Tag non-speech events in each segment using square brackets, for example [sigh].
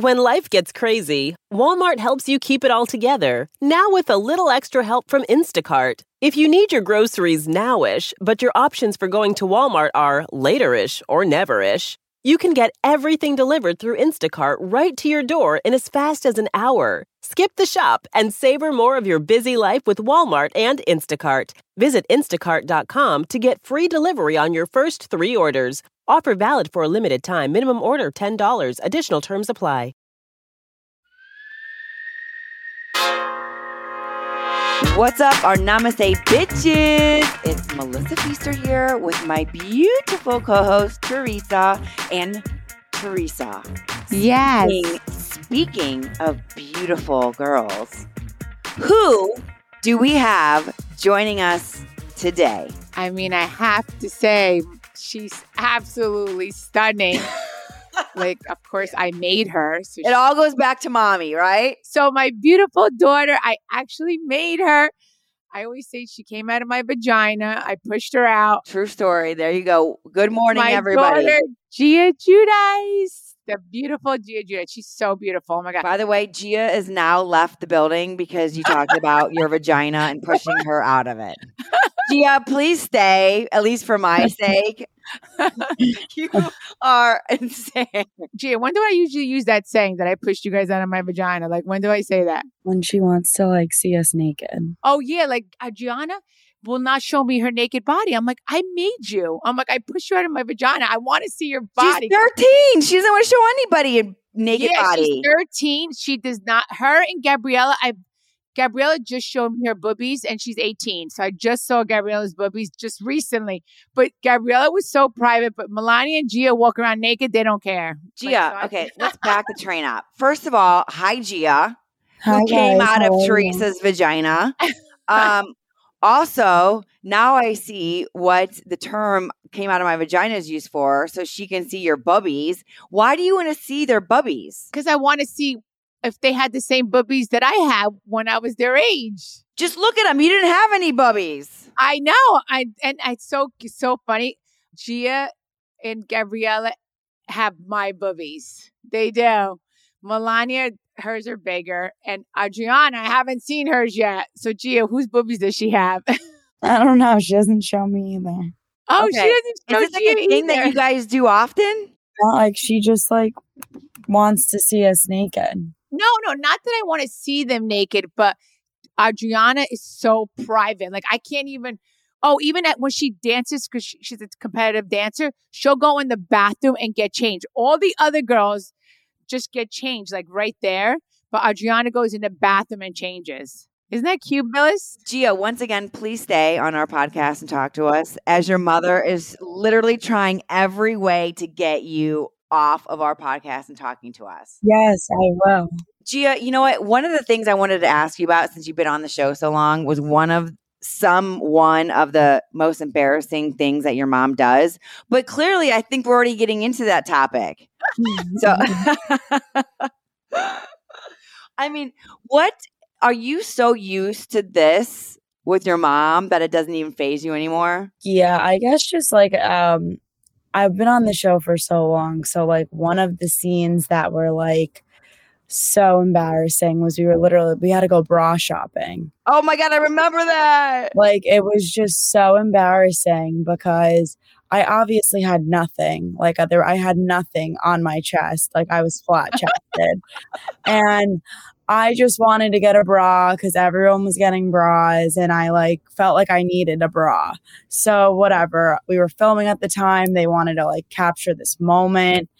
When life gets crazy, Walmart helps you keep it all together. Now with a little extra help from Instacart. If you need your groceries nowish, but your options for going to Walmart are laterish or neverish, you can get everything delivered through Instacart right to your door in as fast as an hour. Skip the shop and savor more of your busy life with Walmart and Instacart. Visit instacart.com to get free delivery on your first three orders. Offer valid for a limited time. Minimum order $10. Additional terms apply. What's up, our namaste bitches? It's Melissa Pfister here with my beautiful co host, Teresa. And Teresa. Yes. Speaking, speaking of beautiful girls, who do we have joining us today? I mean, I have to say, she's absolutely stunning. [laughs] like, of [laughs] course, I made her. So, It all goes back to mommy, right? so my beautiful daughter, I actually made her. I always say she came out of my vagina. I pushed her out. True story. There you go. Good morning, my everybody. daughter, Gia Giudice, the beautiful Gia Giudice. She's so beautiful. Oh my god. By the way, Gia has now left the building because you talked about your vagina and pushing her out of it. [laughs] Gia, please stay, at least for my [laughs] sake. [laughs] you are insane. Gia, when do I usually use that saying that I pushed you guys out of my vagina? Like, when do I say that? when she wants to like see us naked. Oh yeah, like uh, Adriana will not show me her naked body. I'm like, I made you. I'm like, I pushed you out of my vagina. I want to see your body. She's 13. She doesn't want to show anybody a naked yeah, body. she's 13. She does not. Her and Gabriella, I Gabriella just showed me her boobies, and she's 18. So I just saw Gabriella's boobies just recently. But Gabriella was so private. But Milania and Gia walk around naked. They don't care. Like, Gia, so I- okay, let's back the train up. First of all, hi, Gia. Hi, who came guys, out of? Teresa's vagina. Um, also, now I see what the term came out of my vagina is used for, so she can see your bubbies. Why do you want to see their bubbies? because I want to see if they had the same boobies that I had when I was their age. Just look at them. You didn't have any boobies. I know. I and it's so so funny. Gia and Gabriella have my boobies. They do. Milania, hers are bigger, and Adriana, I haven't seen hers yet. So Gia, whose boobies does she have? [laughs] I don't know. She doesn't show me either. oh, Okay. she doesn't show Is this like a thing that you guys do often? Not like she just like wants to see us naked. No, no, not that I want to see them naked, but Adriana is so private. Like I can't even. Oh, even at when she dances because she, she's a competitive dancer, she'll go in the bathroom and get changed. All the other girls just get changed like right there, but Adriana goes in the bathroom and changes. Isn't that cute, Billis? Gia, once again, please stay on our podcast and talk to us as your mother is literally trying every way to get you off of our podcast and talking to us. Yes, I will. Gia, you know what? One of the things I wanted to ask you about since you've been on the show so long was one of some one of the most embarrassing things that your mom does. But clearly, I think we're already getting into that topic. [laughs] So, [laughs] I mean, what are you so used to this with your mom that it doesn't even phase you anymore? yeah, I guess just like um I've been on the show for so long. So like one of the scenes that were like so embarrassing was we were literally we had to go bra shopping. Oh my God, I remember that. Like it was just so embarrassing because I obviously had nothing. Like other I had nothing on my chest. Like I was flat chested. [laughs] and I just wanted to get a bra because everyone was getting bras and I like felt like I needed a bra. So whatever. We were filming at the time. They wanted to like capture this moment.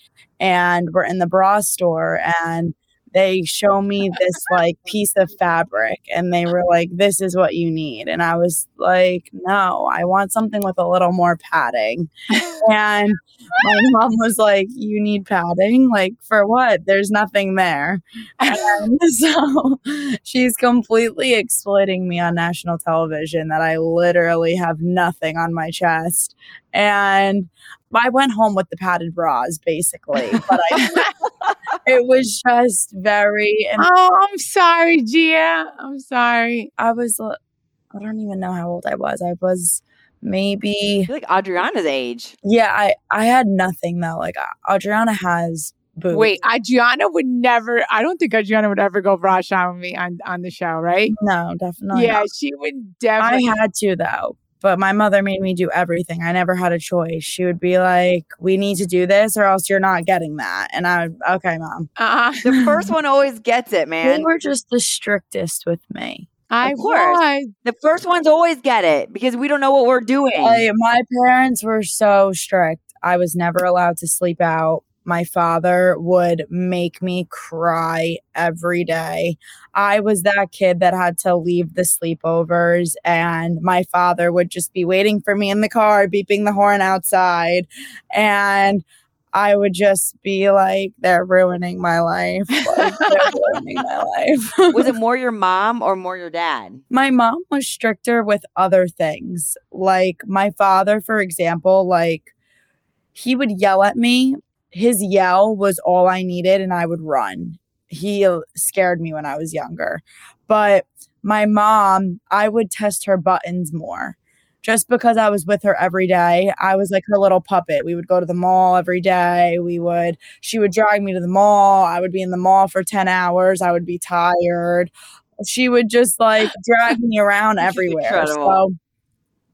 And we're in the bra store and they show me this like piece of fabric and they were like this is what you need. And i was like no i want something with a little more padding. And my mom was like you need padding? Like for what? There's nothing there. And [laughs] so she's completely exploiting me on national television that i literally have nothing on my chest. And I went home with the padded bras, basically. But I, [laughs] it was just very. And Oh, I'm sorry, Gia. I'm sorry. I was. I don't even know how old I was. I was maybe. I feel like Adriana's age. Yeah, I I had nothing though. Like uh, Adriana has boobs. Wait, Adriana would never. I don't think Adriana would ever go bra shop with me on on the show, right? No, definitely. yeah, not. she would definitely. I had to though. But my mother made me do everything. I never had a choice. She would be like, "We need to do this, or else you're not getting that." And I, would, okay, mom. uh, The first one always gets it, They man. were just the strictest with me. I Of course. was. The first ones always get it because we don't know what we're doing. Like, my parents were so strict. I was never allowed to sleep out. My father would make me cry every day. I was that kid that had to leave the sleepovers, and my father would just be waiting for me in the car, beeping the horn outside. And I would just be like, they're ruining my life. Like, they're [laughs] ruining my life. was it [laughs] more your mom or more your dad? my mom was stricter with other things. Like my father, for example, like he would yell at me. His yell was all I needed, and I would run. He uh, scared me when I was younger. But my mom, I would test her buttons more. Just because I was with her every day, I was like her little puppet. We would go to the mall every day. We would, she would drag me to the mall. I would be in the mall for 10 hours. I would be tired she would just like drag me around everywhere. Incredible. So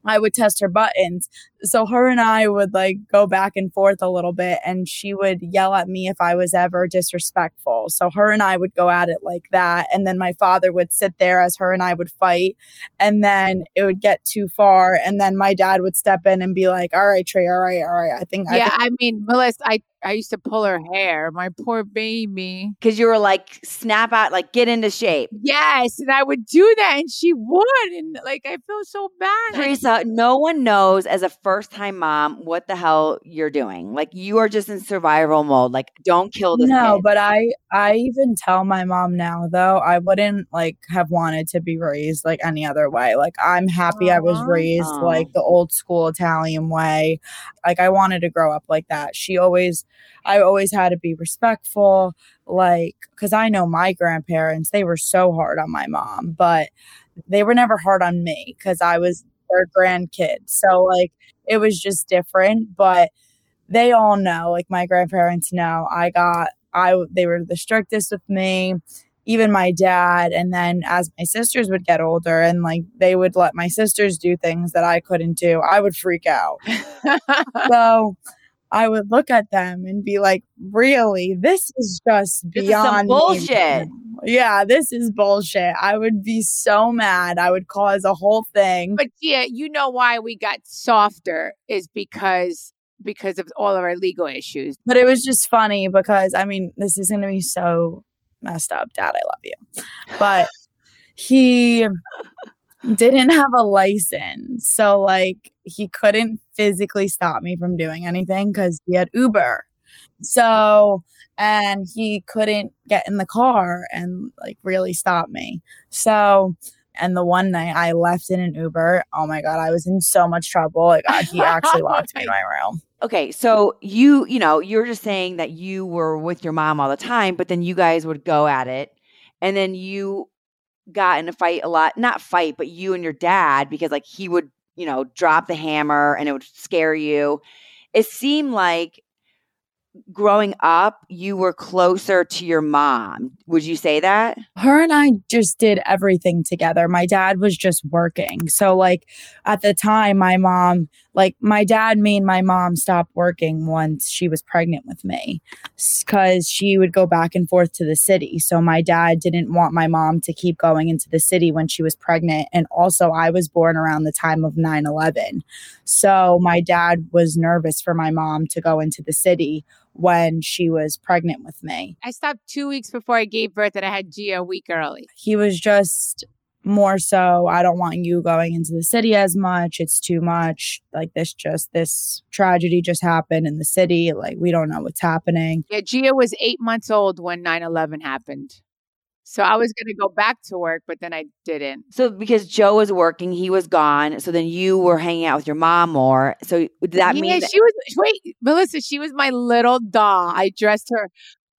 I would test her buttons. So her and I would like go back and forth a little bit and she would yell at me if I was ever disrespectful. So her and I would go at it like that. And then my father would sit there as her and I would fight. And then it would get too far. And then my dad would step in and be like, all right, Tre, all right, all right. I think, I Yeah, think I mean, Melissa, I I used to pull her hair. My poor baby. Because you were like, snap out, like, get into shape. Yes, and I would do that, and she would, and like I feel so bad. Teresa, no one knows as a first time mom what the hell you're doing. Like, you are just in survival mode. Like, don't kill this no, kid. but I I even tell my mom now though I wouldn't like have wanted to be raised like any other way. Like I'm happy I was raised like the old school Italian way. Like I wanted to grow up like that. She always I always had to be respectful like cuz I know my grandparents they were so hard on my mom, but they were never hard on me cuz I was their grandkid. So like it was just different, but they all know, like my grandparents know, I got, I, they were the strictest with me, even my dad. And then as my sisters would get older and like they would let my sisters do things that I couldn't do, I would freak out. [laughs] so I would look at them and be like, really, this is just This is some beyond me bullshit. Yeah, this is bullshit. I would be so mad. I would cause a whole thing. but yeah, you know why we got softer is because because of all of our legal issues. But it was just funny because I mean, this is gonna be so messed up, Dad. I love you. But [laughs] he didn't have a license. So like he couldn't physically stop me from doing anything because he had Uber. So and he couldn't get in the car and like really stop me. So and the one night I left in an Uber, oh my god, I was in so much trouble. Like he actually [laughs] locked me in my room. Okay, so you, you know, you're just saying that you were with your mom all the time, but then you guys would go at it. And then you got in a fight a lot, not fight, but you and your dad, because like he would, you know, drop the hammer and it would scare you. It seemed like growing up, you were closer to your mom. Would you say that? her and I just did everything together. My dad was just working. So, like, at the time, my mom, like, my dad made my mom stop working once she was pregnant with me because she would go back and forth to the city. So, my dad didn't want my mom to keep going into the city when she was pregnant. And also, I was born around the time of 9 11. So, my dad was nervous for my mom to go into the city when she was pregnant with me. I stopped two weeks before I gave birth, and I had Gia a week early. he was just more so i don't want you going into the city as much it's too much like this just this tragedy just happened in the city like we don't know what's happening Yeah, Gia was eight months old when 9-11 happened. So I was going to go back to work, but then I didn't. So because Joe was working, he was gone. So then you were hanging out with your mom more. So did that yeah, mean that- she was, wait, Melissa, she was my little doll. I dressed her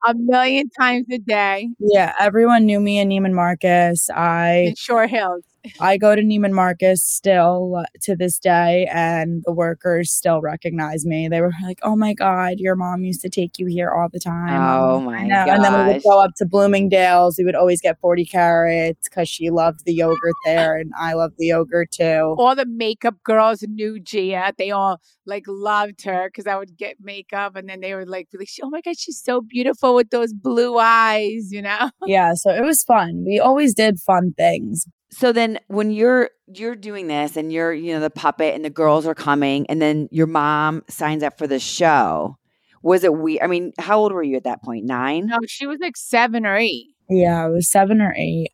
a million times a day yeah everyone knew me in neiman marcus i in Short Hills. I go to Neiman Marcus still to this day, and the workers still recognize me. They were like, "Oh my god, your mom used to take you here all the time." Oh my I know. And then we would go up to Bloomingdale's. We would always get forty carrots because she loved the yogurt there, and I love the yogurt too. All the makeup girls knew Gia. They all like loved her because I would get makeup, and then they would like be like, "Oh my god, she's so beautiful with those blue eyes," you know. Yeah, so it was fun. We always did fun things. So then when you're you're doing this and you're, you know, the puppet and the girls are coming and then your mom signs up for the show. Was it we I mean, how old were you at that point? 9? No, she was like seven or eight. Yeah, I was seven or eight.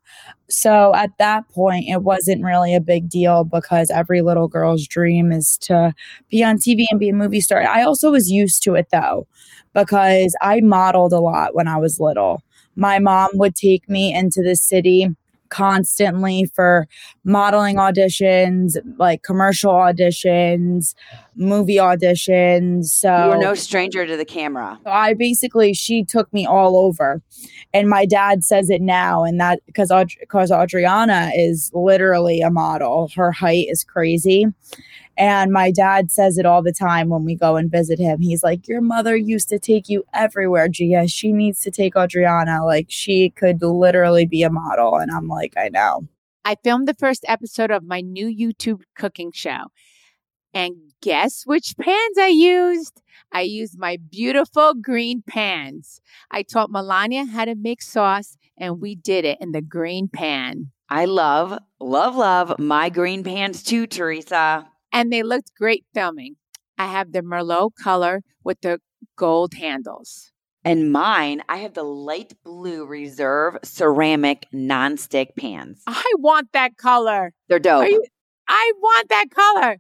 So at that point, it wasn't really a big deal because every little girl's dream is to be on TV and be a movie star. I also was used to it though, because I modeled a lot when I was little. My mom would take me into the city constantly for modeling auditions, like commercial auditions, movie auditions. So You were no stranger to the camera. I basically she took me all over, and my dad says it now, and that because because Adriana is literally a model. Her height is crazy, and my dad says it all the time when we go and visit him. He's like, "Your mother used to take you everywhere, Gia. She needs to take Adriana. Like she could literally be a model." And I'm like, "I know." I filmed the first episode of my new YouTube cooking show. And guess which pans I used? I used my beautiful green pans. I taught Milania how to make sauce, and we did it in the green pan. I love, love, love my green pans too, Teresa. And they looked great filming. I have the Merlot color with the gold handles. And mine, I have the light blue reserve ceramic nonstick pans. I want that color. They're dope. You- I want that color.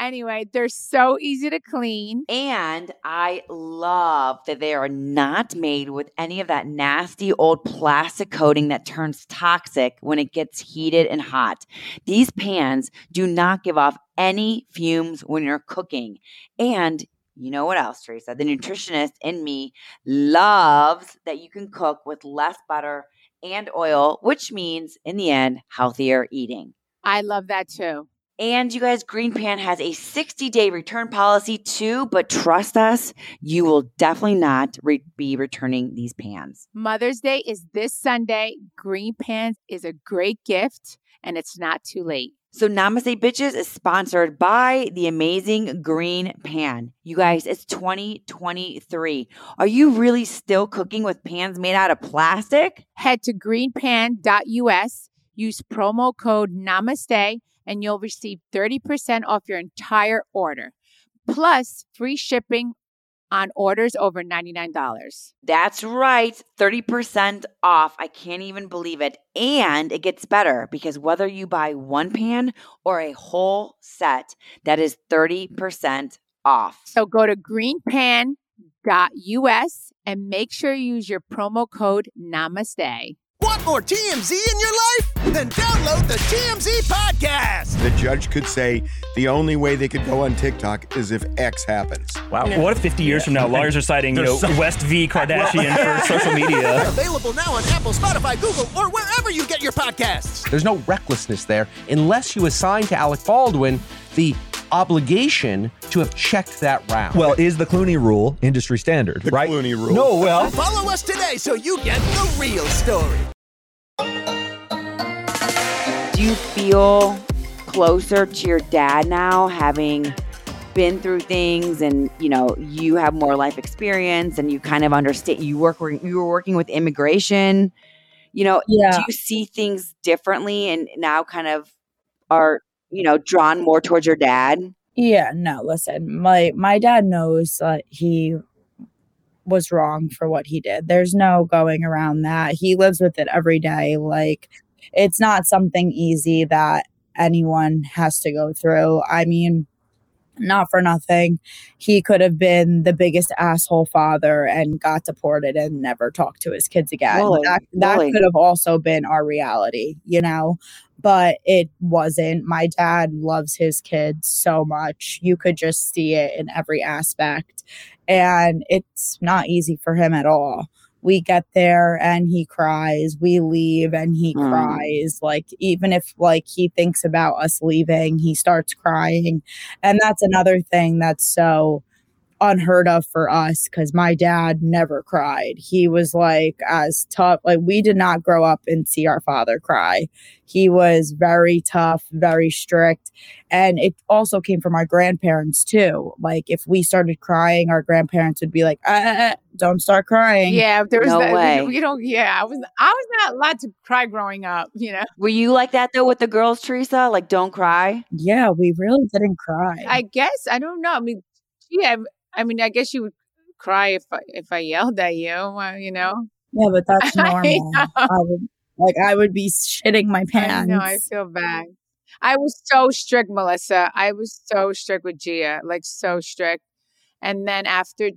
Anyway, they're so easy to clean. And I love that they are not made with any of that nasty old plastic coating that turns toxic when it gets heated and hot. These pans do not give off any fumes when you're cooking. And you know what else, Teresa? The nutritionist in me loves that you can cook with less butter and oil, which means in the end, healthier eating. I love that too. And you guys, Green Pan has a 60 day return policy too, but trust us, you will definitely not re- be returning these pans. Mother's Day is this Sunday. Green Pans is a great gift, and it's not too late. So, Namaste Bitches is sponsored by the amazing Green Pan. You guys, it's 2023. Are you really still cooking with pans made out of plastic? Head to greenpan.us, use promo code NAMASTE, and you'll receive 30% off your entire order, plus free shipping on orders over $99. That's right, 30% off. I can't even believe it. And it gets better because whether you buy one pan or a whole set, that is 30% off. So go to greenpan.us and make sure you use your promo code NAMASTE. Want more TMZ in your life? Then download the TMZ podcast. The judge could say the only way they could go on TikTok is if X happens. Wow. What if 50 years from now, lawyers are citing, you know, some- West v. [laughs] Kardashian for [laughs] social media? Available now on Apple, Spotify, Google, or wherever you get your podcasts. There's no recklessness there unless you assign to Alec Baldwin the obligation to have checked that round. Well, is the Clooney rule industry standard, The right? Clooney rule. No, well, Follow us today so you get the real story. You feel closer to your dad now, having been through things and you know you have more life experience and you kind of understand you work you were working with immigration you know Yeah. do you see things differently and now kind of are you know drawn more towards your dad Yeah, no, listen. My my dad knows that he was wrong for what he did. There's no going around that. He lives with it every day. Like it's not something easy that anyone has to go through. I mean, not for nothing. He could have been the biggest asshole father and got deported and never talked to his kids again. Really? That, that Really? could have also been our reality, you know? But it wasn't. My dad loves his kids so much. You could just see it in every aspect. And it's not easy for him at all. We get there and he cries we leave and he Mm. cries like even if like he thinks about us leaving he starts crying and that's another thing that's so unheard of for us because my dad never cried he was like as tough like we did not grow up and see our father cry he was very tough very strict and it also came from our grandparents too like if we started crying our grandparents would be like uh, uh, uh, don't start crying Yeah, there was No that, way. You know, yeah, I was I was not allowed to cry growing up. You know, Were you like that though with the girls, Teresa? Like, don't cry. yeah we really didn't cry I guess I don't know. I mean, yeah, I mean, I guess you would cry if I, if I yelled at you. uh, You know, [laughs] yeah but that's [laughs] normal know. I would like i would be shitting my pants No, I feel bad. I was so strict, Melissa. I was so strict with Gia, like so strict. And then after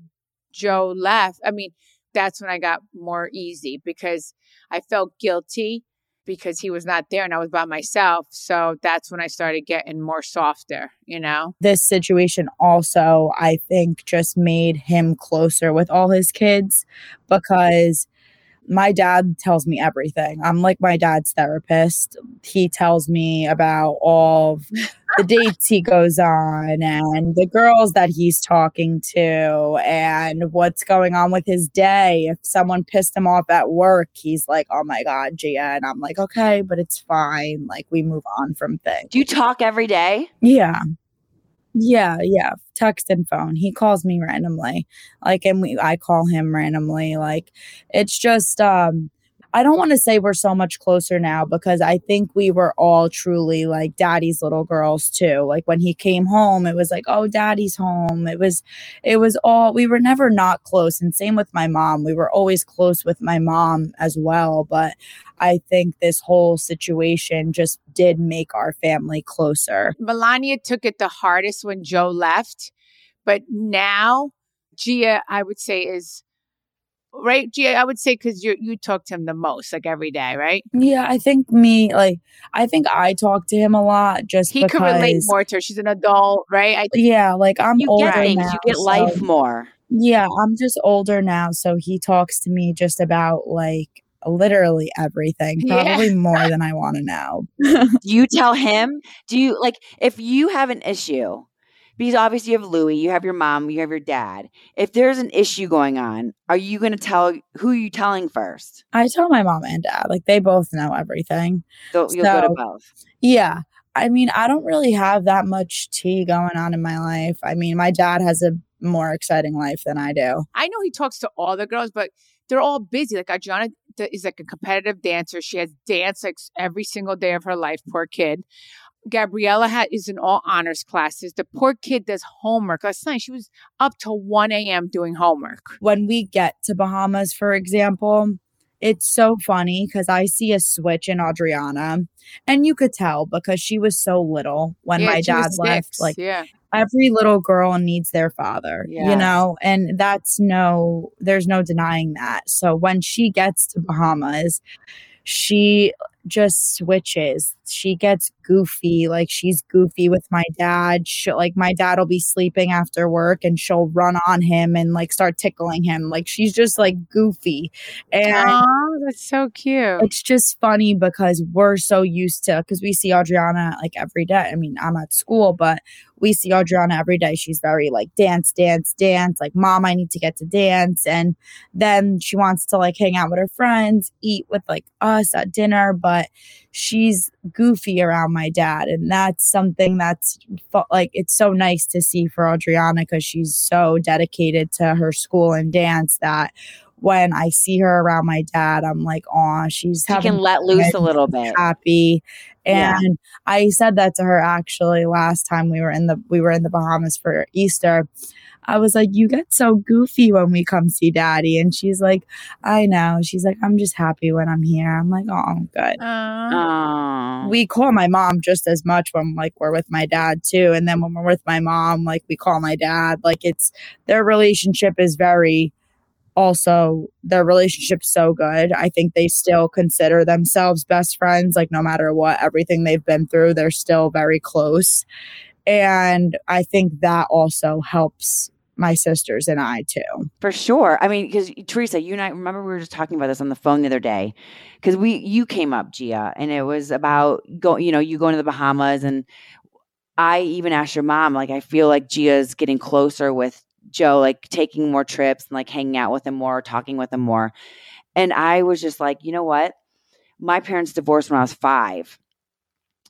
Joe left, I mean, that's when I got more easy because I felt guilty because he was not there and I was by myself. So that's when I started getting more softer, you know? this situation also i think just made him closer with all his kids because my dad tells me everything. I'm like my dad's therapist. He tells me about all the [laughs] dates he goes on and the girls that he's talking to and what's going on with his day. If someone pissed him off at work he's like oh my god gia and i'm like okay but it's fine. Like we move on from things. Do you talk every day? yeah. Yeah, yeah. Text and phone. He calls me randomly. Like and we I call him randomly. Like it's just um I don't want to say we're so much closer now because I think we were all truly like daddy's little girls too. Like when he came home, it was like, oh, daddy's home. It was, it was all, we were never not close. And same with my mom. We were always close with my mom as well. But I think this whole situation just did make our family closer. Milania took it the hardest when Joe left, but now Gia, I would say, is right. Gia, I would say because you you talk to him the most, like every day, right? Yeah, I think me, like, I think I talk to him a lot just He because. could relate more to her. She's an adult, right? I, Yeah, like I'm You older get things. now. You get so- life more. Yeah, I'm just older now, so he talks to me just about like literally everything, [laughs] Yeah. probably more [laughs] than I want to know. You tell him? Do you like if you have an issue? Because obviously you have Louie, you have your mom, you have your dad. If there's an issue going on, are you going to tell who are you telling first? I tell my mom and dad, like they both know everything. So you'll go to So- both. Yeah. I mean, I don't really have that much tea going on in my life. I mean, my dad has a more exciting life than I do. I know he talks to all the girls, but they're all busy. Like Adriana th- is like a competitive dancer. She has dance like every single day of her life. Poor kid. Gabriella ha- is in all honors classes. The poor kid does homework. Last night she was up till 1 a.m. doing homework. when we get to Bahamas, for example, it's so funny because I see a switch in Adriana, and you could tell because she was so little when Yeah, my dad left. six. Like yeah. Every little girl needs their father, you know, and that's no, there's no denying that. So when she gets to Bahamas, she just switches. She gets goofy. Like she's goofy with my dad. She, like my dad will be sleeping after work and she'll run on him and like start tickling him. Like she's just like goofy. And Oh, that's so cute. it's just funny because we're so used to because we see Adriana like every day. I mean, I'm at school, but we see Adriana every day. She's very like dance, dance, dance. Like, mom, I need to get to dance. And then she wants to like hang out with her friends, eat with like us at dinner, but she's goofy around my dad. And that's something that's like, it's so nice to see for Adriana because she's so dedicated to her school and dance that when I see her around my dad, I'm like, oh, she's having can let loose a little bit. happy. Yeah. And I said that to her actually last time we were in the we were in the Bahamas for Easter. I was like, You get so goofy when we come see daddy. And she's like, I know. She's like, I'm just happy when I'm here. I'm like, Oh, good. Oh. We call my mom just as much when like we're with my dad too. And then when we're with my mom, like we call my dad. Like it's their relationship is very also their relationship's so good. I think they still consider themselves best friends. Like no matter what, everything they've been through, they're still very close. And I think that also helps my sisters and I too. For sure. I mean, because Teresa, you and I remember we were just talking about this on the phone the other day. Because we you came up, Gia, and it was about go, you know, you going to the Bahamas, and I even asked your mom, like, I feel like Gia's getting closer with Joe, like taking more trips and like hanging out with him more, talking with him more. And I was just like, you know what? My parents divorced when I was five.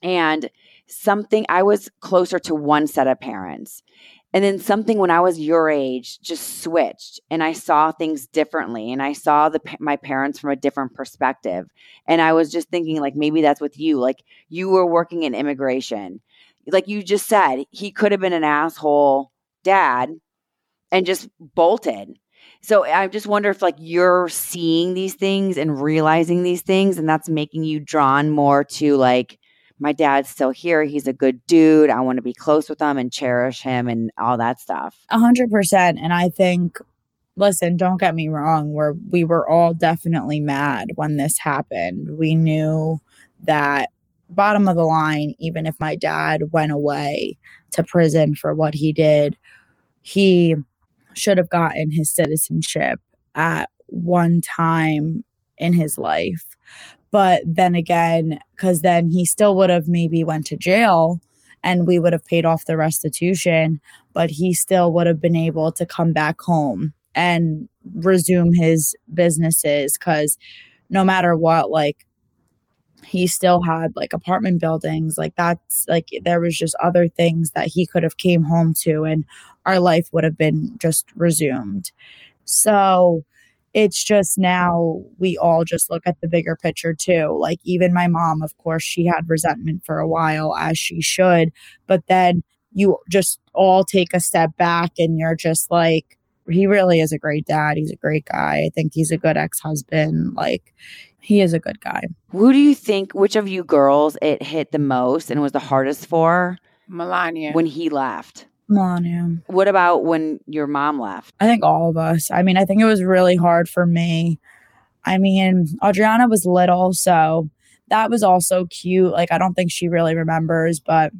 And something, I was closer to one set of parents. And then something when I was your age just switched and I saw things differently and I saw the my parents from a different perspective. And I was just thinking like maybe that's with you. Like you were working in immigration. Like you just said, he could have been an asshole dad and just bolted. So I just wonder if like you're seeing these things and realizing these things and that's making you drawn more to like my dad's still here. He's a good dude. I want to be close with him and cherish him and all that stuff. A hundred percent. And I think, listen, don't get me wrong, where we were all definitely mad when this happened. We knew that bottom of the line, even if my dad went away to prison for what he did, he should have gotten his citizenship at one time in his life but then again because then he still would have maybe went to jail and we would have paid off the restitution but he still would have been able to come back home and resume his businesses because no matter what like he still had like apartment buildings like that's like there was just other things that he could have came home to and our life would have been just resumed. So it's just now we all just look at the bigger picture too. Like even my mom, of course, she had resentment for a while as she should, but then you just all take a step back and you're just like he really is a great dad. He's a great guy. I think he's a good ex-husband. Like he is a good guy. Who do you think which of you girls it hit the most and was the hardest for? Milania. When he left. Milania. What about when your mom left? I think all of us. I mean, I think it was really hard for me. I mean, Adriana was little, so that was also cute. Like, I don't think she really remembers, but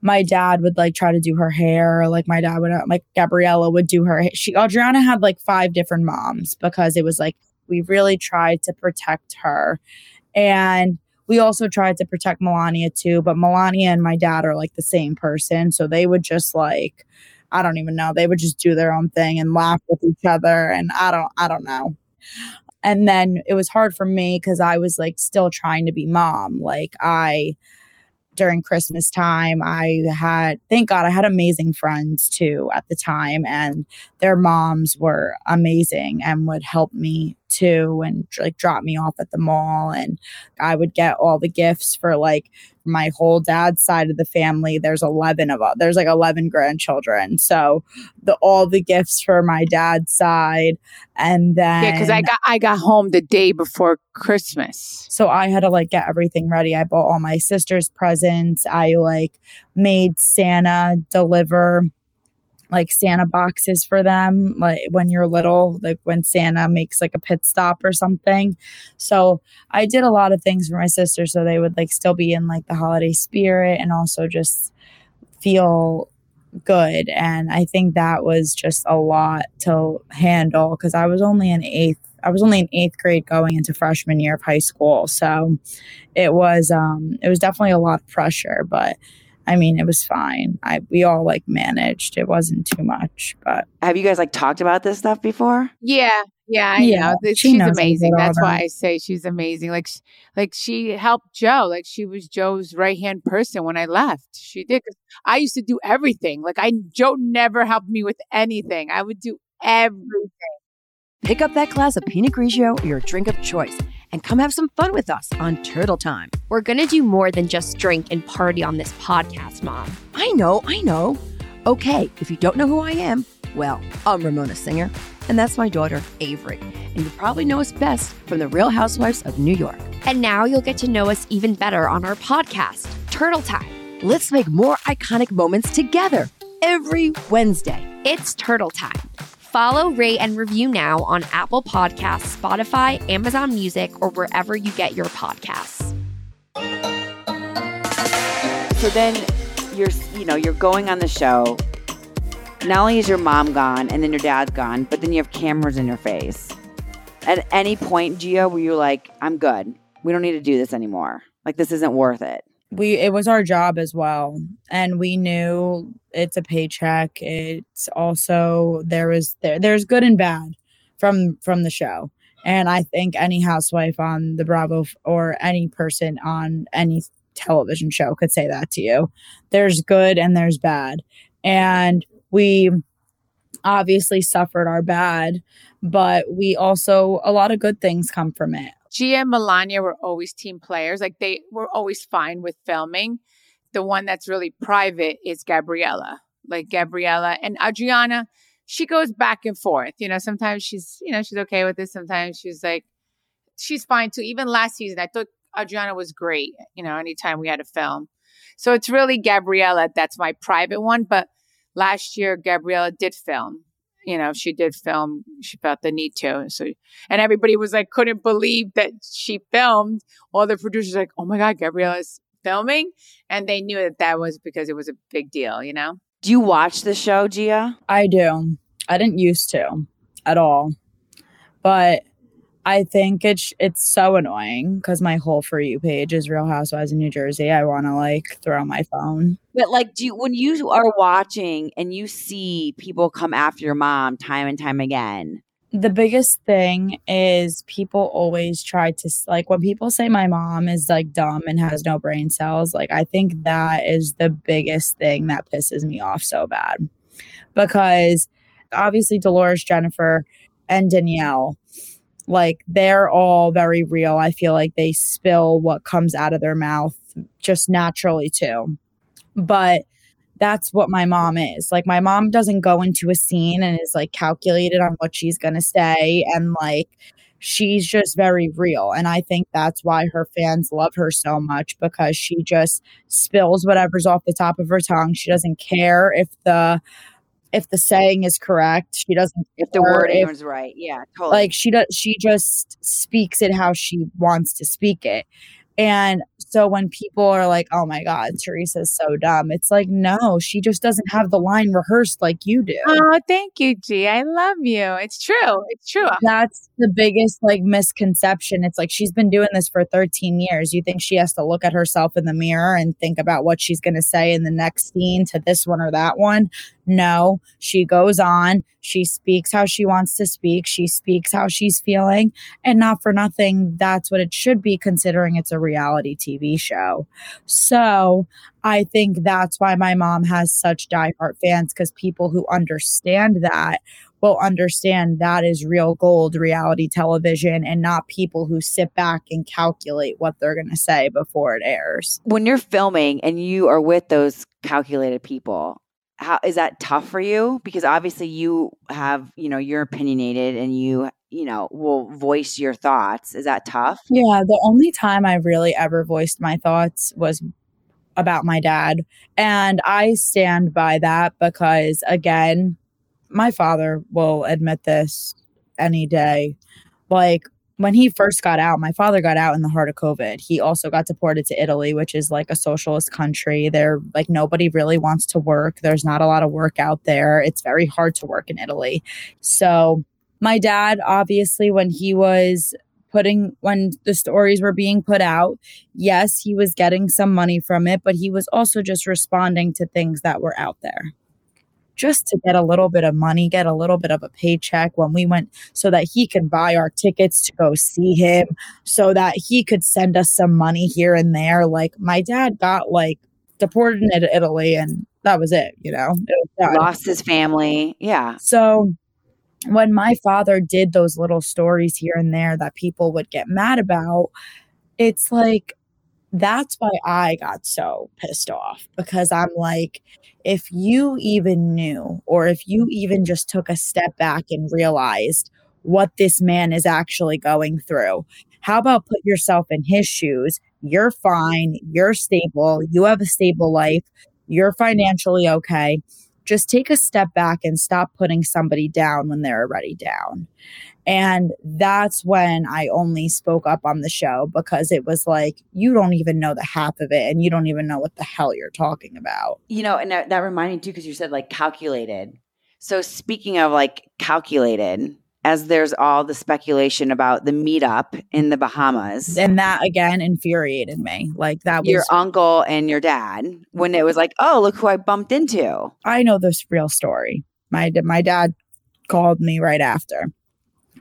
my dad would like try to do her hair. Like, my dad would, uh, like, Gabriella would do her. She, Adriana had like five different moms because it was like, we really tried to protect her. And we also tried to protect Milania too, but Milania and my dad are like the same person. So they would just like, I don't even know. They would just do their own thing and laugh with each other. And I don't, I don't know. And then it was hard for me because I was like still trying to be mom. Like I, during Christmas time. I had, thank God, I had amazing friends too at the time, and their moms were amazing and would help me too and like drop me off at the mall. And I would get all the gifts for like my whole dad's side of the family. There's 11 of us, there's like 11 grandchildren. So the all the gifts for my dad's side. And then, yeah, because I got, I got home the day before Christmas. So I had to like get everything ready. I bought all my sister's presents. I like made Santa deliver like Santa boxes for them, like when you're little, like when Santa makes like a pit stop or something. So I did a lot of things for my sister so they would like still be in like the holiday spirit and also just feel good. And I think that was just a lot to handle because I was only in eighth. I was only in eighth grade going into freshman year of high school. So it was um it was definitely a lot of pressure, but I mean, it was fine. I we all like managed. It wasn't too much, but have you guys like talked about this stuff before? Yeah, yeah, I yeah. Know. She's amazing. That's why I say she's amazing. Like, like she helped Joe. Like she was Joe's right hand person when I left. She did. I used to do everything. Like I, Joe never helped me with anything. I would do everything. Pick up that glass of Pinot Grigio or your drink of choice and come have some fun with us on Turtle Time. We're going to do more than just drink and party on this podcast, Mom. I know, I know. Okay, if you don't know who I am, well, I'm Ramona Singer, and that's my daughter, Avery. And you probably know us best from The Real Housewives of New York. And now you'll get to know us even better on our podcast, Turtle Time. Let's make more iconic moments together every Wednesday. It's Turtle Time Follow, rate, and review now on Apple Podcasts, Spotify, Amazon Music, or wherever you get your podcasts. So then you're, you know, you're going on the show. not only is your mom gone and then your dad's gone, but then you have cameras in your face. At any point, Gia, were you like, I'm good. We don't need to do this anymore. Like this isn't worth it. We it was our job as well. And we knew it's a paycheck. It's also there was there there's good and bad from from the show. And i think any housewife on the bravo or any person on any television show could say that to you. There's good and there's bad. And we obviously suffered our bad but we also a lot of good things come from it Gia and Milania were always team players. Like they were always fine with filming. The one that's really private is Gabriella. Like Gabriella and Adriana, she goes back and forth. You know, sometimes she's, you know, she's okay with it. Sometimes she's like, she's fine too. Even last season, I thought Adriana was great, you know, anytime we had a film. So it's really Gabriella that's my private one. But last year, Gabriella did film you know, she did film. She felt the need to. So, and everybody was like, couldn't believe that she filmed. All the producers were like, oh my God, Gabriella's filming. And they knew that that was because it was a big deal, you know? Do you watch the show, Gia? I do. I didn't used to at all. But I think it's it's so annoying because my whole for you page is Real Housewives of New Jersey. I want to like throw my phone. But like, do you, when you are watching and you see people come after your mom time and time again? The biggest thing is people always try to like when people say my mom is like dumb and has no brain cells. Like I think that is the biggest thing that pisses me off so bad because obviously Dolores, Jennifer, and Danielle like they're all very real. I feel like they spill what comes out of their mouth just naturally too. But that's what my mom is. Like my mom doesn't go into a scene and is like calculated on what she's going to say and like she's just very real and I think that's why her fans love her so much because she just spills whatever's off the top of her tongue. She doesn't care if the if the saying is correct. She doesn't If the care wording is right. Yeah, totally. like she does she just speaks it how she wants to speak it and so when people are like oh my god teresa's so dumb it's like no she just doesn't have the line rehearsed like you do Oh, thank you, G. I love you. It's true. It's true. that's the biggest like misconception it's like she's been doing this for 13 years you think she has to look at herself in the mirror and think about what she's going to say in the next scene to this one or that one no she goes on. She speaks how she wants to speak. She speaks how she's feeling. And not for nothing that's what it should be considering. It's a reality tv show. So i think that's why my mom has such diehard fans because people who understand that will understand that is real gold reality television and not people who sit back and calculate what they're going to say before it airs. when you're filming and you are with those calculated people, how is that tough for you? Because obviously you have, you know, you're opinionated and you, you know, will voice your thoughts. Is that tough? Yeah, the only time I really ever voiced my thoughts was about my dad. And I stand by that because, again, my father will admit this any day. Like, when he first got out, my father got out in the heart of COVID. He also got deported to Italy, which is like a socialist country. There, like, nobody really wants to work. There's not a lot of work out there. It's very hard to work in Italy. So, my dad, obviously, when he was putting, when the stories were being put out, yes, he was getting some money from it, but he was also just responding to things that were out there just to get a little bit of money, get a little bit of a paycheck when we went so that he could buy our tickets to go see him, so that he could send us some money here and there. Like my dad got like deported into Italy and that was it, you know. It. Lost his family. Yeah. So when my father did those little stories here and there that people would get mad about, it's like that's why I got so pissed off because I'm like, if you even knew, or if you even just took a step back and realized what this man is actually going through, how about put yourself in his shoes? You're fine, you're stable, you have a stable life, you're financially okay. Just take a step back and stop putting somebody down when they're already down. And that's when I only spoke up on the show because it was like, you don't even know the half of it and you don't even know what the hell you're talking about. You know, and that, that reminded me too, because you said like calculated. So speaking of like calculated, as there's all the speculation about the meetup in the Bahamas. And that again infuriated me. Like that was your uncle and your dad when it was like, oh, look who I bumped into. I know this real story. My my dad called me right after.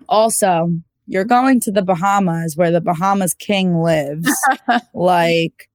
Also, you're going to the Bahamas where the Bahamas king lives. [laughs] like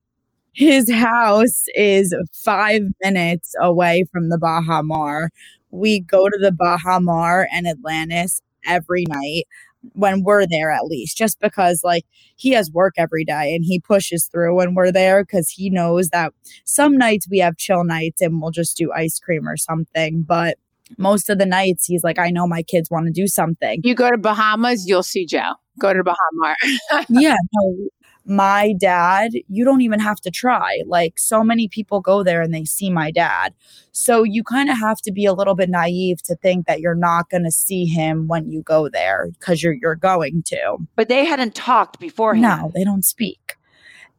his house is five minutes away from the Baha Mar. We go to the Baha Mar and Atlantis every night when we're there at least just because like he has work every day and he pushes through when we're there because he knows that some nights we have chill nights and we'll just do ice cream or something but most of the nights he's like i know my kids want to do something You go to Bahamas, you'll see Joe. Go to Bahamar. [laughs] yeah no, my dad you don't even have to try like so many people go there and they see my dad so you kind of have to be a little bit naive to think that you're not going to see him when you go there because you're you're going to But they hadn't talked beforehand. no they don't speak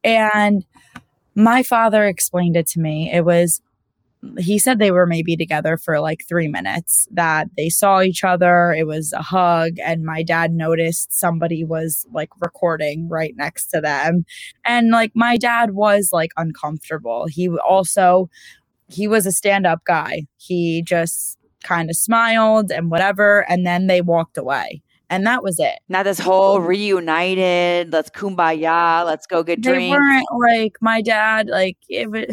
and my father explained it to me it was he said they were maybe together for like three minutes that they saw each other it was a hug and my dad noticed somebody was like recording right next to them. And like my dad was like uncomfortable. He also he was a stand-up guy. He just kind of smiled and whatever and then they walked away. And that was it. Not this whole reunited, let's kumbaya, let's go get they drinks. weren't like my dad like it was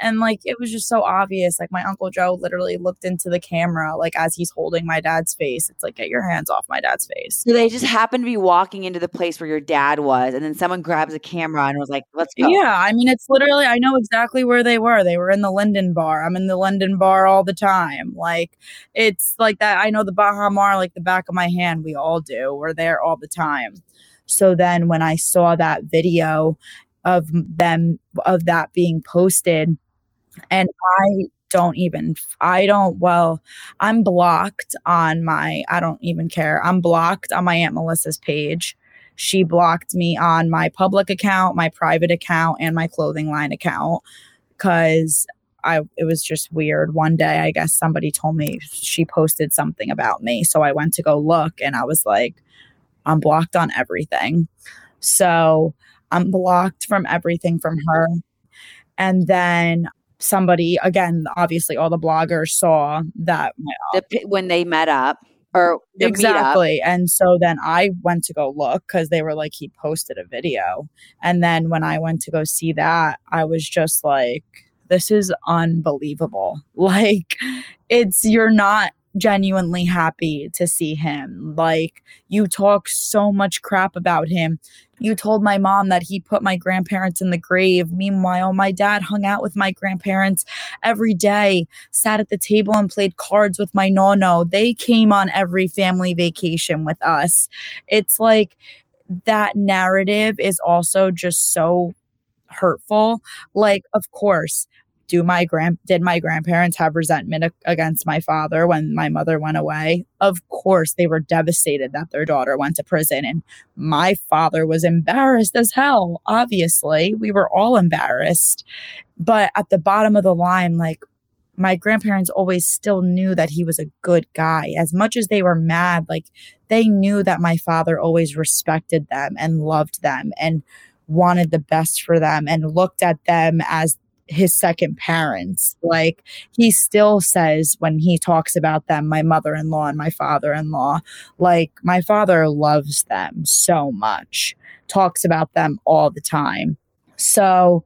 and like it was just so obvious like my uncle joe literally looked into the camera like as he's holding my dad's face. It's like get your hands off my dad's face. So they just happened to be walking into the place where your dad was, and then someone grabs a camera and was like, let's go. yeah i mean it's literally i know exactly where they were. They were in the linden bar. I'm in the linden bar all the time. Like it's like that i know the baha mar like the back of my hand we all do. We're there all the time. So then when i saw that video of them of that being posted and I don't even I don't well I'm blocked on my I don't even care. I'm blocked on my Aunt Melissa's page. She blocked me on my public account, my private account and my clothing line account cuz I it was just weird. One day I guess somebody told me she posted something about me. So I went to go look and I was like I'm blocked on everything. So I'm blocked from everything from her. And then somebody again obviously all the bloggers saw that The, when they met up or meetup. exactly. And so then i went to go look because they were like he posted a video. And then when i went to go see that i was just like this is unbelievable. [laughs] Like it's you're not genuinely happy to see him like you talk so much crap about him you told my mom that he put my grandparents in the grave. Meanwhile, my dad hung out with my grandparents every day, sat at the table and played cards with my nono. They came on every family vacation with us. It's like that narrative is also just so hurtful. Like, of course, do my grand did my grandparents have resentment against my father when my mother went away? Of course they were devastated that their daughter went to prison and my father was embarrassed as hell obviously. We were all embarrassed. But at the bottom of the line like my grandparents always still knew that he was a good guy. As much as they were mad like they knew that my father always respected them and loved them and wanted the best for them and looked at them as his second parents. Like he still says when he talks about them, my mother in law and my father in law, like my father loves them so much, talks about them all the time. So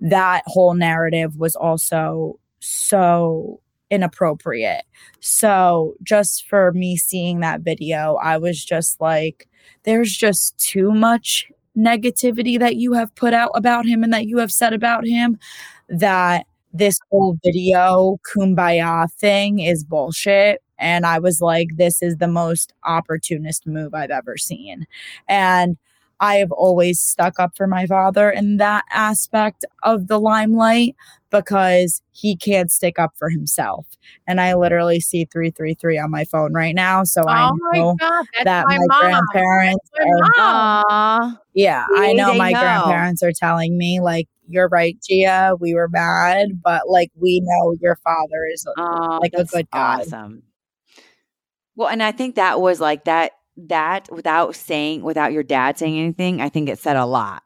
that whole narrative was also so inappropriate. So just for me seeing that video, I was just like, there's just too much negativity that you have put out about him and that you have said about him that this whole video kumbaya thing is bullshit. And I was like, this is the most opportunist move I've ever seen. And I have always stuck up for my father in that aspect of the limelight because he can't stick up for himself. And I literally see 333 on my phone right now. So I Oh my know God, that my my, grandparents my are, Aw. yeah, I know my know. grandparents are telling me, like, you're right, Gia. We were mad, but like, we know your father is Oh, like a good guy. Awesome. Well, and I think that was like that that without saying without your dad saying anything, I think it said a lot.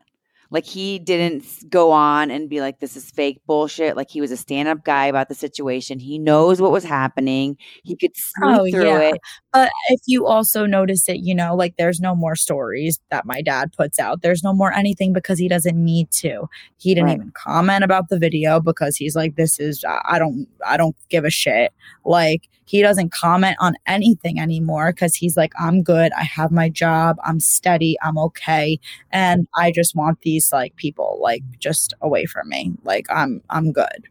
Like he didn't go on and be like this is fake bullshit. Like he was a stand-up guy about the situation. He knows what was happening. He could see Oh, through yeah. it. But if you also notice it, you know, like there's no more stories that my dad puts out. There's no more anything because he doesn't need to. He didn't Right. even comment about the video because he's like, this is, I don't, I don't give a shit. Like he doesn't comment on anything anymore because he's like, I'm good. I have my job. I'm steady. I'm okay. And I just want these like people like just away from me. Like I'm, I'm good.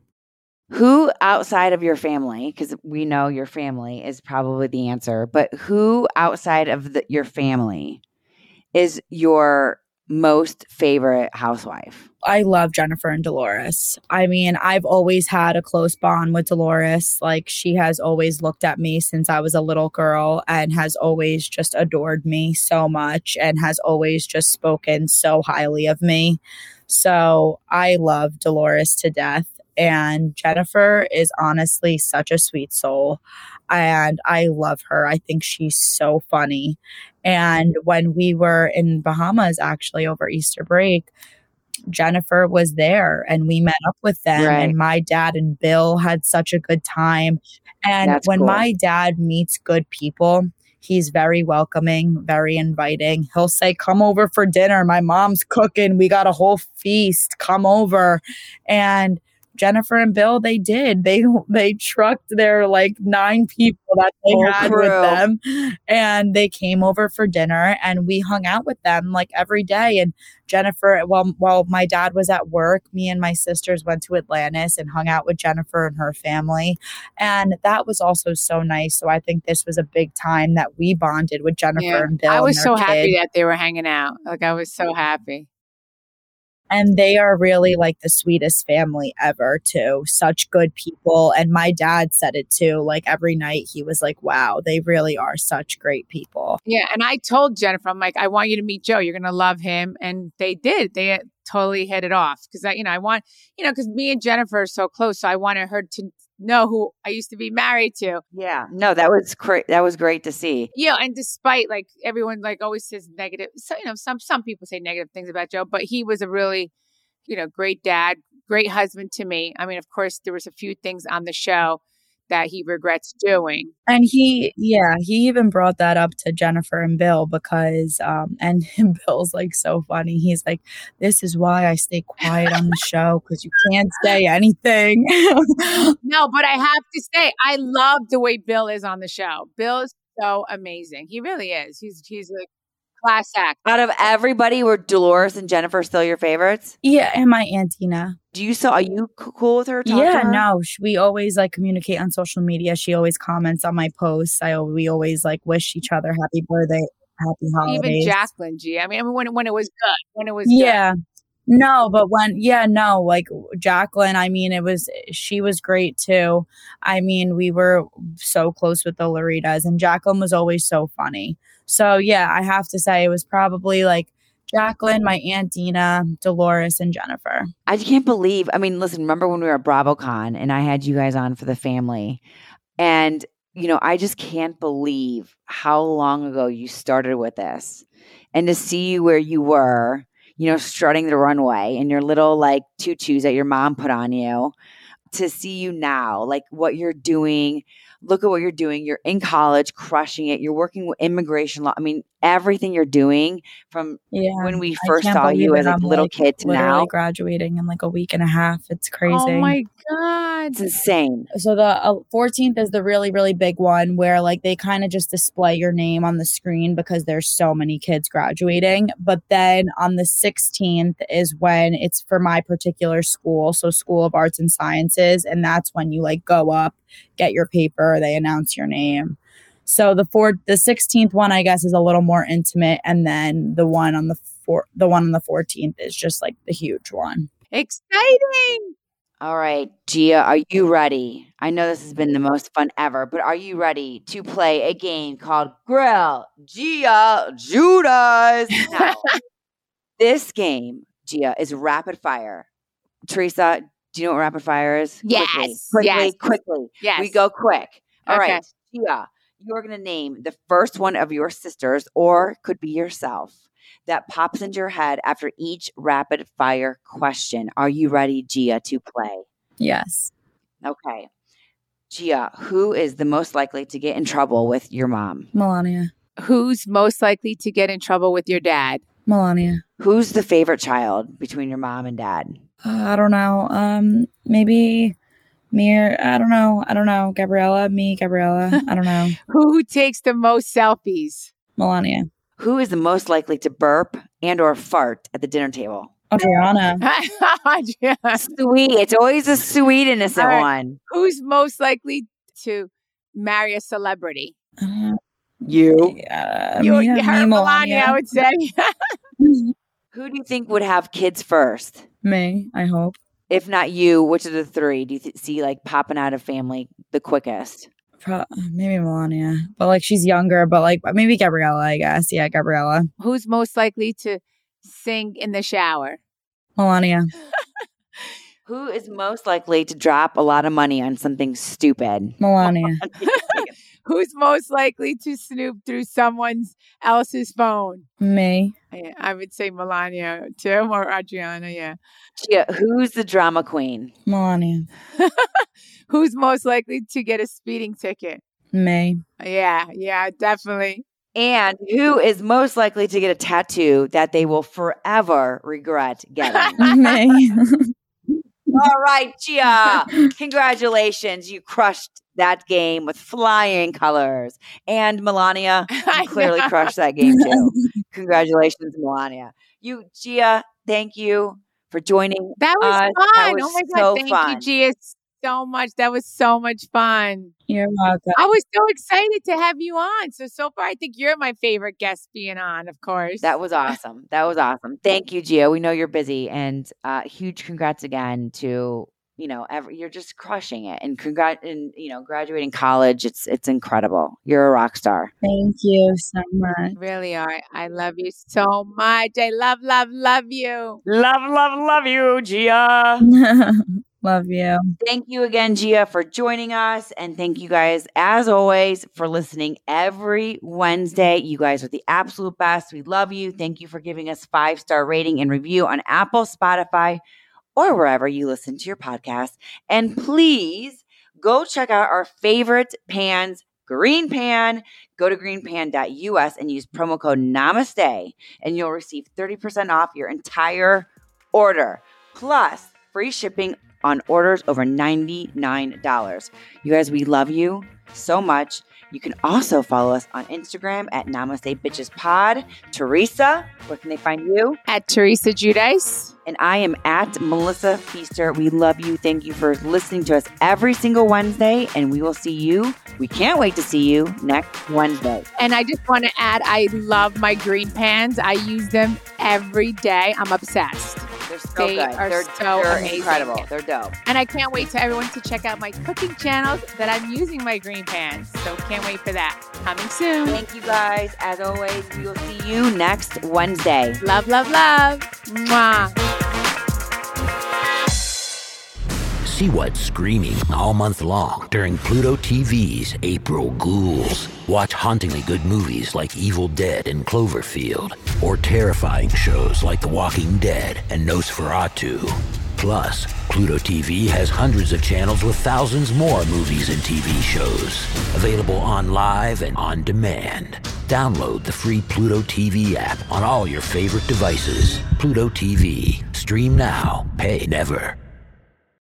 Who outside of your family, because we know your family is probably the answer, but who outside of the, your family is your most favorite housewife? I love Jennifer and Dolores. I mean, I've always had a close bond with Dolores. Like, she has always looked at me since I was a little girl and has always just adored me so much and has always just spoken so highly of me. So I love Dolores to death. And Jennifer is honestly such a sweet soul. And I love her. I think she's so funny. And when we were in Bahamas, actually, over Easter break, Jennifer was there and we met up with them Right. and my dad and Bill had such a good time. And That's when cool. my dad meets good people, he's very welcoming, very inviting. He'll say, "Come over for dinner. My mom's cooking. We got a whole feast. Come over." And Jennifer and Bill, they did. They they trucked their like nine people that they Whole had with them and they came over for dinner and we hung out with them like every day and Jennifer while while my dad was at work me and my sisters went to Atlantis and hung out with Jennifer and her family and that was also so nice so I think this was a big time that we bonded with Jennifer Yeah. and Bill I was so happy that they were hanging out. Like I was so happy. And they are really like the sweetest family ever too. Such good people. And my dad said it too. Like every night he was like wow they really are such great people. Yeah, and I told Jennifer, I'm like, I want you to meet Joe. You're gonna love him, and they did. They uh, totally hit it off because I, you know, I want, you know, because me and Jennifer are so close, so I wanted her to know who I used to be married to. Yeah, no, that was great. That was great to see. Yeah, and despite like everyone like always says negative, so you know, some some people say negative things about Joe, but he was a really, you know, great dad, great husband to me. I mean, of course, there was a few things on the show that he regrets doing. And he, yeah, he even brought that up to Jennifer and Bill because, um, and [laughs] Bill's like so funny. He's like, "This is why I stay quiet on the [laughs] show because you can't say anything." [laughs] No, but I have to say, I love the way Bill is on the show. Bill is so amazing. He really is. He's he's like, class act. Out of everybody, were Dolores and Jennifer still your favorites? yeah, and my auntie Tina. Do you still are you cool with her? Yeah, her? no, we always like communicate on social media. She always comments on my posts. I we always like wish each other happy birthday, happy holidays. Even Jacqueline G. I mean, I mean, when when it was good, when it was good. yeah no but when yeah no like jacqueline i mean it was she was great too i mean we were so close with the lauritas and jacqueline was always so funny so yeah i have to say it was probably like jacqueline my aunt dina dolores and jennifer I can't believe. I mean, listen. Remember when we were at BravoCon and I had you guys on for the family, and you know, I just can't believe how long ago you started with this, and to see you where you were, you know, strutting the runway in your little like tutus that your mom put on you, to see you now, like what you're doing. Look at what you're doing. You're in college, crushing it. You're working with immigration law. I mean, everything you're doing from yeah when we first saw you as a I'm, little like, kid to now. graduating in like a week and a half it's crazy Oh my god. It's insane. so the uh, 14th is the really really big one where like they kind of just display your name on the screen because there's so many kids graduating but then on the 16th is when it's for my particular school so school of arts and sciences and that's when you like go up get your paper they announce your name so the fourth the 16th one i guess is a little more intimate and then the one on the four, the one on the 14th is just like the huge one. Exciting. All right, Gia, are you ready? I know this has been the most fun ever, but are you ready to play a game called Grill Gia Giudice? Now, [laughs] this game, Gia, is rapid fire. Teresa, do you know what rapid fire is? Yes, Quickly, quickly, yes. quickly. Yes. We go quick. All right, Okay. Gia, you're going to name the first one of your sisters, or could be yourself, that pops into your head after each rapid fire question. Are you ready, Gia, to play? Yes. Okay. Gia, who is the most likely to get in trouble with your mom? Milania. Who's most likely to get in trouble with your dad? Milania. Who's the favorite child between your mom and dad? Uh, I don't know. Um, maybe me or I don't know. I don't know. Gabriella, me, Gabriella. I don't know. [laughs] Who takes the most selfies? Milania. Who is the most likely to burp and or fart at the dinner table? Audriana. [laughs] Audriana. Sweet. It's always a sweet innocent All right. one. Who's most likely to marry a celebrity? Uh, You. yeah, you, me, you me, heard Milania, I would say. [laughs] Who do you think would have kids first? Me, I hope. If not you, which of the three do you th- see like popping out of family the quickest? Pro- maybe Milania, but like she's younger. But like maybe Gabriella, I guess. Yeah, Gabriella. Who's most likely to sing in the shower? Milania. [laughs] Who is most likely to drop a lot of money on something stupid? Milania. [laughs] Who's most likely to snoop through someone's else's phone? Me. I, I would say Milania too, or Audriana. Yeah. Gia, who's the drama queen? Milania. [laughs] Who's most likely to get a speeding ticket? Me. Yeah, yeah, definitely. And who is most likely to get a tattoo that they will forever regret getting? [laughs] Me. [laughs] All right, Gia. Congratulations. You crushed that game with flying colors. And Milania, [laughs] you clearly crushed that game too. [laughs] Congratulations, Milania. You, Gia, thank you for joining. That was us. fun. That was oh my so god, thank fun. you, Gia, so much. That was so much fun. You're welcome. I was so excited to have you on. So so far, I think you're my favorite guest being on. Of course, That was awesome. That was awesome. Thank you, Gia. We know you're busy, and uh, huge congrats again to you know every, you're just crushing it, and congrat and you know graduating college. It's it's incredible. You're a rock star. Thank you so much. really are. I love you so much. I love, love, love you. Love, love, love you, Gia. [laughs] Love you. Thank you again, Gia, for joining us. And thank you guys, as always, for listening every Wednesday. You guys are the absolute best. We love you. Thank you for giving us five star rating and review on Apple, Spotify, or wherever you listen to your podcast. And please go check out our favorite pans. Green Pan, go to greenpan.us and use promo code NAMASTE, and you'll receive 30% off your entire order, plus free shipping on orders over $99. You guys, we love you so much. You can also follow us on Instagram at Namaste Bitches Pod. Teresa, where can they find you? At Teresa Giudice. And I am at Melissa Pfister. We love you. Thank you for listening to us every single Wednesday, and we will see you. We can't wait to see you next Wednesday. And I just want to add, I love my green pans. I use them every day. I'm obsessed. They're so They good. are they're so they're amazing. incredible. They're dope. And I can't wait to everyone to check out my cooking channels that I'm using my green pans. So can't wait for that. Coming soon. Thank you guys. As always, we will see you next Wednesday. Love, love, love. Mwah. See what's screaming all month long during Pluto TV's April Ghouls. Watch hauntingly good movies like Evil Dead and Cloverfield, or terrifying shows like The Walking Dead and Nosferatu. Plus, Pluto TV has hundreds of channels with thousands more movies and TV shows. Available on live and on demand. Download the free Pluto TV app on all your favorite devices. Pluto TV. Stream now, pay never.